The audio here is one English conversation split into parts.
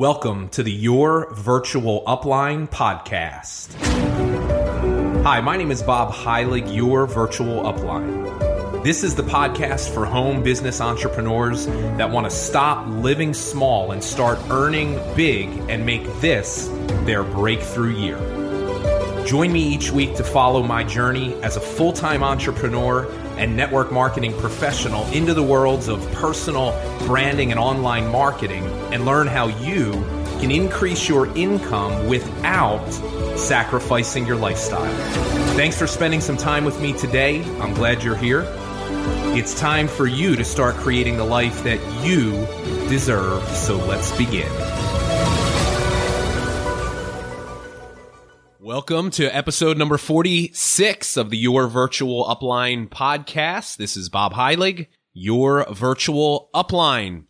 Welcome to the Your Virtual Upline podcast. Hi, my name is Bob Heilig, your virtual upline. This is the podcast for home business entrepreneurs that want to stop living small and start earning big and make this their breakthrough year. Join me each week to follow my journey as a full time entrepreneur and network marketing professional into the worlds of personal branding and online marketing and learn how you can increase your income without sacrificing your lifestyle. Thanks for spending some time with me today. I'm glad you're here. It's time for you to start creating the life that you deserve. So let's begin. Welcome to episode number 46 of the Your Virtual Upline podcast. This is Bob Heilig, your virtual upline.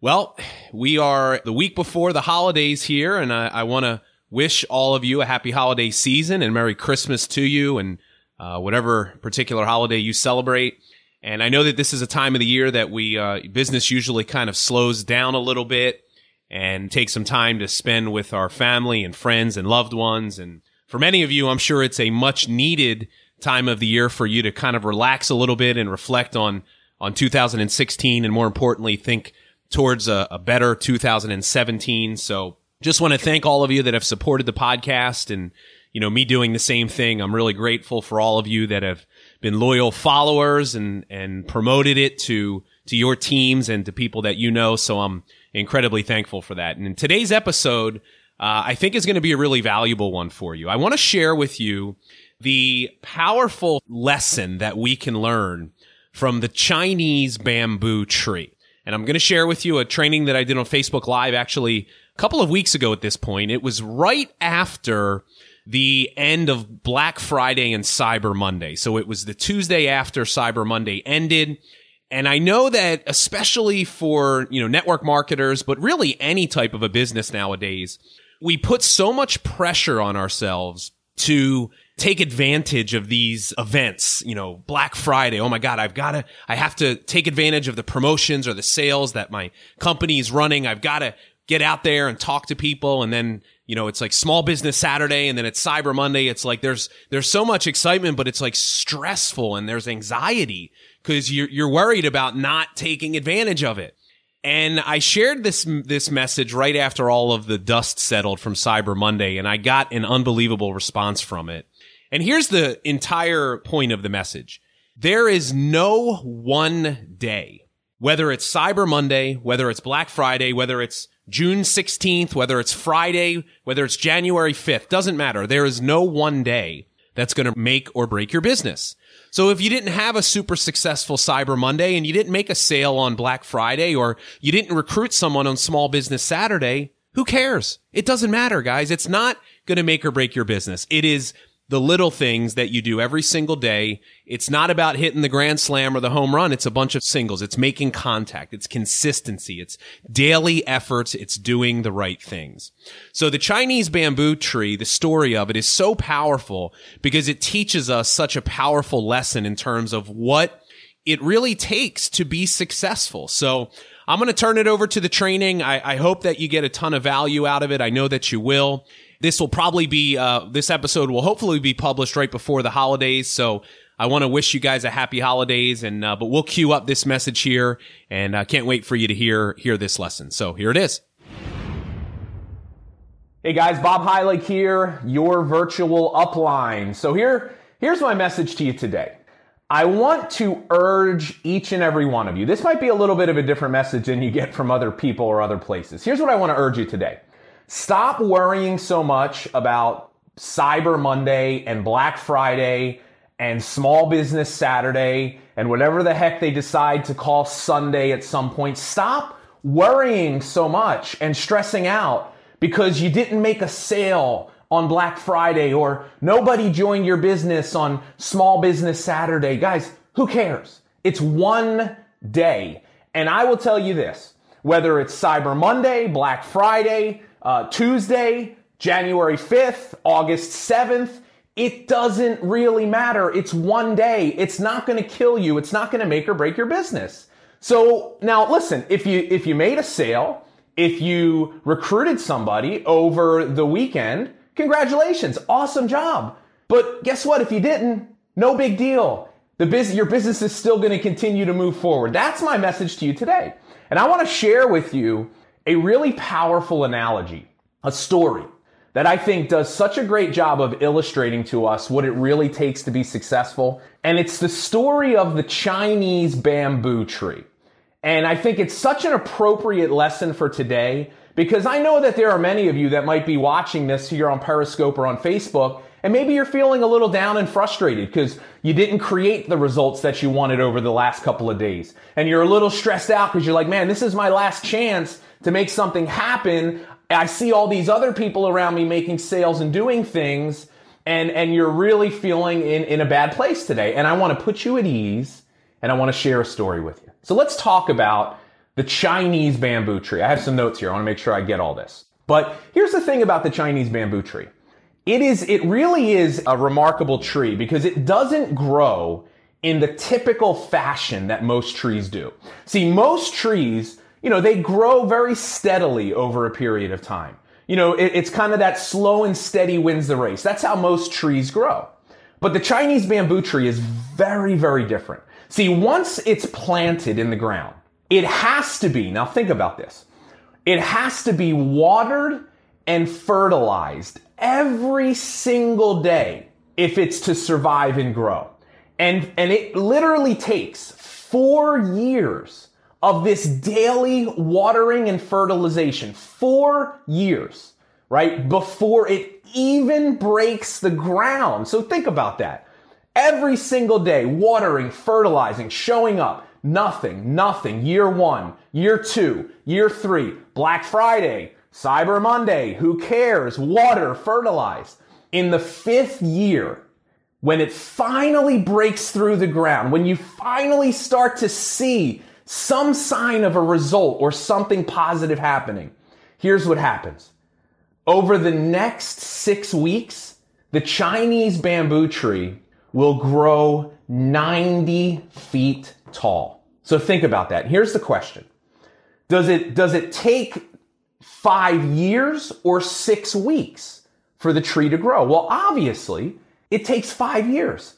Well, we are the week before the holidays here, and I, I want to wish all of you a happy holiday season and Merry Christmas to you and uh, whatever particular holiday you celebrate. And I know that this is a time of the year that we, uh, business usually kind of slows down a little bit and take some time to spend with our family and friends and loved ones and for many of you, I'm sure it's a much needed time of the year for you to kind of relax a little bit and reflect on on 2016 and more importantly think towards a, a better 2017 so just want to thank all of you that have supported the podcast and you know me doing the same thing. I'm really grateful for all of you that have been loyal followers and and promoted it to to your teams and to people that you know. So i'm incredibly thankful for that. And in today's episode uh, I think is going to be a really valuable one for you. I want to share with you the powerful lesson that we can learn from the Chinese bamboo tree. And I'm going to share with you a training that I did on Facebook Live actually a couple of weeks ago at this point. It was right after the end of Black Friday and Cyber Monday. So it was the Tuesday after Cyber Monday ended. And I know that especially for, you know, network marketers, but really any type of a business nowadays, we put so much pressure on ourselves to take advantage of these events, you know, Black Friday. Oh my God, I've got to, I have to take advantage of the promotions or the sales that my company is running. I've got to get out there and talk to people. And then, you know, it's like small business Saturday and then it's Cyber Monday. It's like there's, there's so much excitement, but it's like stressful and there's anxiety because you're, you're worried about not taking advantage of it. And I shared this this message right after all of the dust settled from Cyber Monday, and I got an unbelievable response from it. And here's the entire point of the message. There is no one day, whether it's Cyber Monday, whether it's Black Friday, whether it's June 16th, whether it's Friday, whether it's January 5th, doesn't matter. There is no one day that's going to make or break your business. So if you didn't have a super successful Cyber Monday and you didn't make a sale on Black Friday or you didn't recruit someone on Small Business Saturday, who cares? It doesn't matter, guys. It's not going to make or break your business. It is the little things that you do every single day. It's not about hitting the grand slam or the home run. It's a bunch of singles. It's making contact. It's consistency. It's daily efforts. It's doing the right things. So the Chinese bamboo tree, the story of it is so powerful because it teaches us such a powerful lesson in terms of what it really takes to be successful. So I'm going to turn it over to the training. I, I hope that you get a ton of value out of it. I know that you will. This will probably be, uh, this episode will hopefully be published right before the holidays. So I want to wish you guys a happy holidays and, uh, but we'll queue up this message here and I can't wait for you to hear, hear this lesson. So here it is. Hey guys, Bob Heilig here, your virtual upline. So here, here's my message to you today. I want to urge each and every one of you. This might be a little bit of a different message than you get from other people or other places. Here's what I want to urge you today. Stop worrying so much about Cyber Monday and Black Friday and Small Business Saturday and whatever the heck they decide to call Sunday at some point. Stop worrying so much and stressing out because you didn't make a sale on Black Friday or nobody joined your business on Small Business Saturday. Guys, who cares? It's one day. And I will tell you this, whether it's Cyber Monday, Black Friday, uh, Tuesday, January 5th, August 7th. It doesn't really matter. It's one day. It's not going to kill you. It's not going to make or break your business. So now listen, if you, if you made a sale If you recruited somebody over the weekend, congratulations, awesome job. But guess what? If you didn't, no big deal. The business, your business is still going to continue to move forward. That's my message to you today. And I want to share with you a really powerful analogy, a story that I think does such a great job of illustrating to us what it really takes to be successful. And it's the story of the Chinese bamboo tree. And I think it's such an appropriate lesson for today because I know that there are many of you that might be watching this here on Periscope or on Facebook and maybe you're feeling a little down and frustrated because you didn't create the results that you wanted over the last couple of days. And you're a little stressed out because you're like, man, this is my last chance to make something happen. I see all these other people around me making sales and doing things. And, and you're really feeling in, in a bad place today. And I want to put you at ease and I want to share a story with you. So let's talk about the Chinese bamboo tree. I have some notes here. I want to make sure I get all this. But here's the thing about the Chinese bamboo tree. It is, it really is a remarkable tree because it doesn't grow in the typical fashion that most trees do. See, most trees, you know, they grow very steadily over a period of time. You know, it, it's kind of that slow and steady wins the race. That's how most trees grow. But the Chinese bamboo tree is very, very different. See, once it's planted in the ground, it has to be, now think about this, it has to be watered and fertilized every single day if it's to survive and grow. And, and it literally takes four years of this daily watering and fertilization. Four years, right? Before it even breaks the ground. So think about that. Every single day, watering, fertilizing, showing up. Nothing, nothing. Year one, year two, year three, Black Friday, Cyber Monday, who cares? Water, fertilize. In the fifth year, when it finally breaks through the ground, when you finally start to see some sign of a result or something positive happening, here's what happens. Over the next six weeks, the Chinese bamboo tree will grow 90 feet tall. So think about that. Here's the question. Does it, does it take five years or six weeks for the tree to grow? Well, obviously, it takes five years.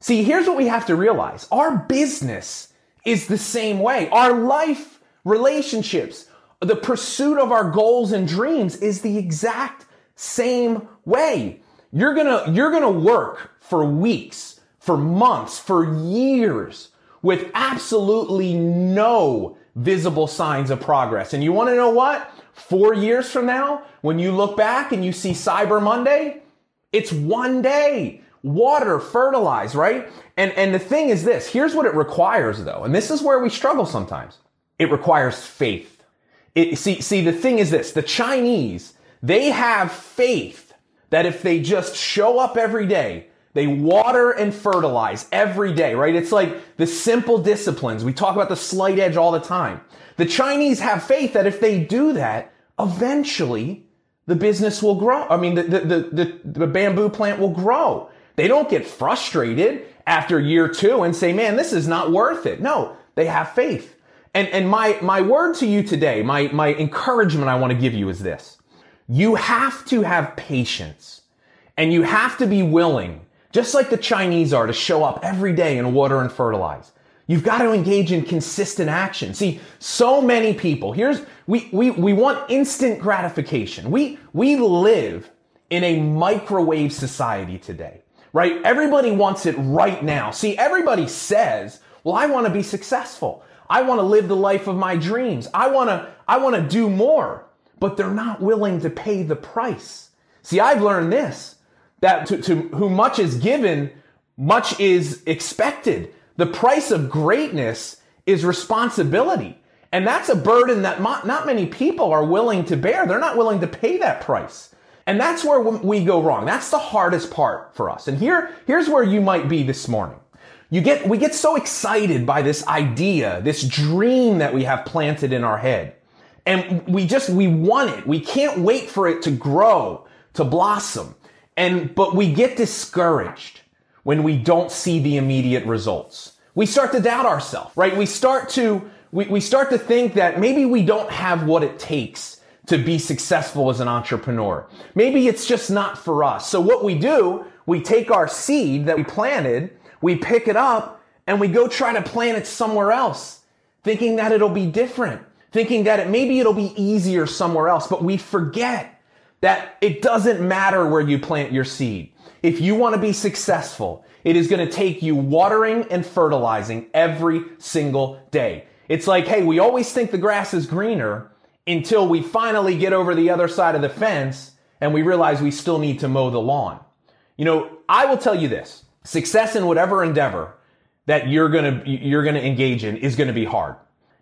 See, here's what we have to realize. Our business is the same way. Our life, relationships, the pursuit of our goals and dreams is the exact same way. You're gonna, you're gonna work for weeks, for months, for years with absolutely no visible signs of progress. And you wanna know what? Four years from now, when you look back and you see Cyber Monday, it's one day. Water, fertilize, right? And, and the thing is this, here's what it requires though, and this is where we struggle sometimes. It requires faith. It, see, see, the thing is this, the Chinese, they have faith that if they just show up every day, they water and fertilize every day, right? It's like the simple disciplines. We talk about the slight edge all the time. The Chinese have faith that if they do that, eventually the business will grow. I mean, the, the, the, the, bamboo plant will grow. They don't get frustrated after year two and say, man, this is not worth it. No, they have faith. And, and my, my word to you today, my, my encouragement I want to give you is this. You have to have patience and you have to be willing just like the Chinese are to show up every day and water and fertilize. You've got to engage in consistent action. See, so many people, here's, we, we, we want instant gratification. We, we live in a microwave society today, right? Everybody wants it right now. See, everybody says, well, I want to be successful. I want to live the life of my dreams. I want to, I want to do more, but they're not willing to pay the price. See, I've learned this that to, to whom much is given, much is expected. The price of greatness is responsibility. And that's a burden that not many people are willing to bear. They're not willing to pay that price. And that's where we go wrong. That's the hardest part for us. And here, here's where you might be this morning. You get, we get so excited by this idea, this dream that we have planted in our head. And we just, we want it. We can't wait for it to grow, to blossom. And, but we get discouraged when we don't see the immediate results. We start to doubt ourselves, right? We start to we, we start to think that maybe we don't have what it takes to be successful as an entrepreneur. Maybe it's just not for us. So what we do, we take our seed that we planted, we pick it up, and we go try to plant it somewhere else, thinking that it'll be different, thinking that it maybe it'll be easier somewhere else, but we forget that it doesn't matter where you plant your seed. If you want to be successful, it is going to take you watering and fertilizing every single day. It's like, hey, we always think the grass is greener until we finally get over the other side of the fence and we realize we still need to mow the lawn. You know, I will tell you this success in whatever endeavor that you're going to, you're going to engage in is going to be hard.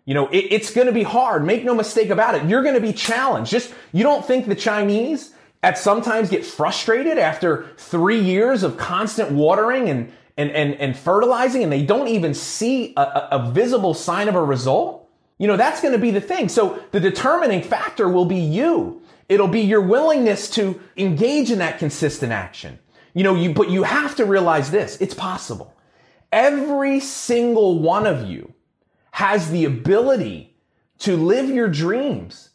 You know, it, it's going to be hard. Make no mistake about it. You're going to be challenged. Just, you don't think the Chinese at sometimes get frustrated after three years of constant watering and, and, and, and fertilizing and they don't even see a, a, a visible sign of a result? You know, that's going to be the thing. So the determining factor will be you. It'll be your willingness to engage in that consistent action. You know, you, but you have to realize this. It's possible. Every single one of you has the ability to live your dreams.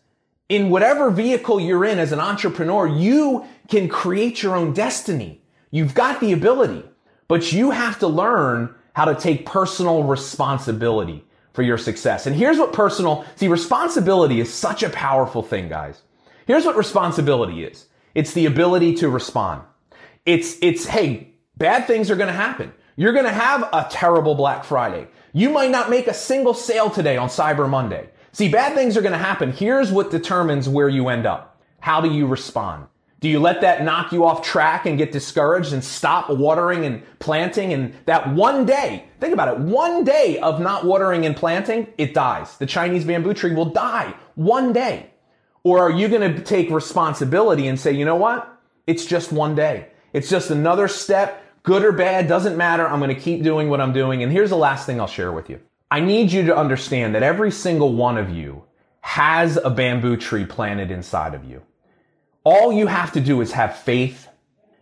In whatever vehicle you're in as an entrepreneur, you can create your own destiny. You've got the ability, but you have to learn how to take personal responsibility for your success. And here's what personal, see, responsibility is such a powerful thing, guys. Here's what responsibility is. It's the ability to respond. It's, it's, hey, bad things are going to happen. You're going to have a terrible Black Friday. You might not make a single sale today on Cyber Monday. See, bad things are going to happen. Here's what determines where you end up. How do you respond? Do you let that knock you off track and get discouraged and stop watering and planting? And that one day, think about it, one day of not watering and planting, it dies. The Chinese bamboo tree will die one day. Or are you going to take responsibility and say, you know what? It's just one day. It's just another step good or bad, doesn't matter. I'm going to keep doing what I'm doing. And here's the last thing I'll share with you. I need you to understand that every single one of you has a bamboo tree planted inside of you. All you have to do is have faith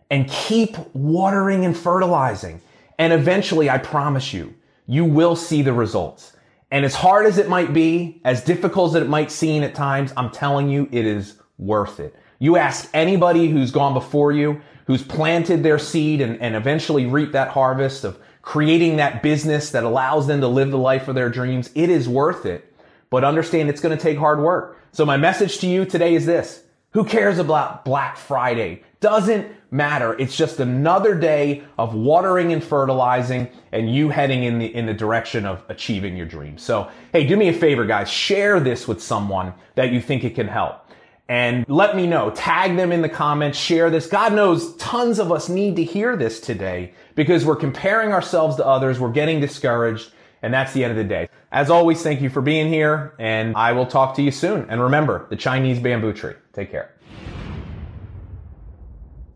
and keep watering and fertilizing. And eventually, I promise you, you will see the results. And as hard as it might be, as difficult as it might seem at times, I'm telling you, it is worth it. You ask anybody who's gone before you, who's planted their seed and, and eventually reap that harvest of creating that business that allows them to live the life of their dreams. It is worth it. But understand it's going to take hard work. So my message to you today is this. Who cares about Black Friday? Doesn't matter. It's just another day of watering and fertilizing and you heading in the, in the direction of achieving your dreams. So, hey, do me a favor, guys. Share this with someone that you think it can help and let me know. Tag them in the comments, share this. God knows tons of us need to hear this today because we're comparing ourselves to others. We're getting discouraged. And that's the end of the day. As always, thank you for being here and I will talk to you soon. And remember the Chinese bamboo tree. Take care.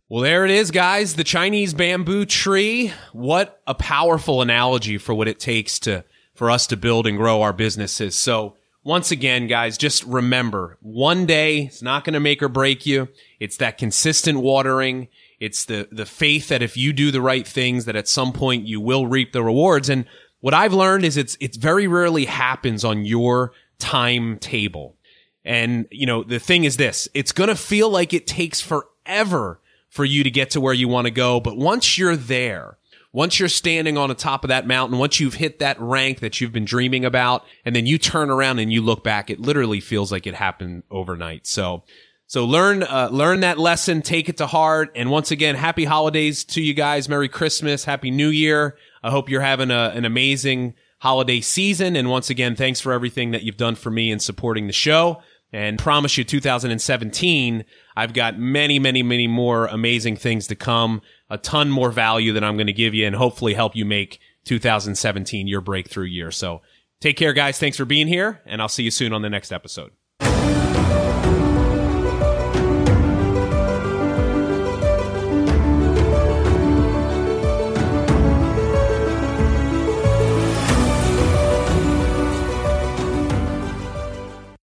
Well, there it is, guys. The Chinese bamboo tree. What a powerful analogy for what it takes to, for us to build and grow our businesses. So, once again, guys, just remember one day it's not going to make or break you. It's that consistent watering. It's the, the faith that if you do the right things, that at some point you will reap the rewards. And what I've learned is it's, it's very rarely happens on your timetable. And, you know, the thing is this, it's going to feel like it takes forever for you to get to where you want to go. But once you're there, once you're standing on the top of that mountain, once you've hit that rank that you've been dreaming about, and then you turn around and you look back, it literally feels like it happened overnight. So, so learn, uh, learn that lesson, take it to heart. And once again, happy holidays to you guys. Merry Christmas. Happy New Year. I hope you're having a, an amazing holiday season. And once again, thanks for everything that you've done for me in supporting the show and promise you 2017, I've got many, many, many more amazing things to come, a ton more value that I'm going to give you and hopefully help you make 2017 your breakthrough year. So take care, guys. Thanks for being here and I'll see you soon on the next episode.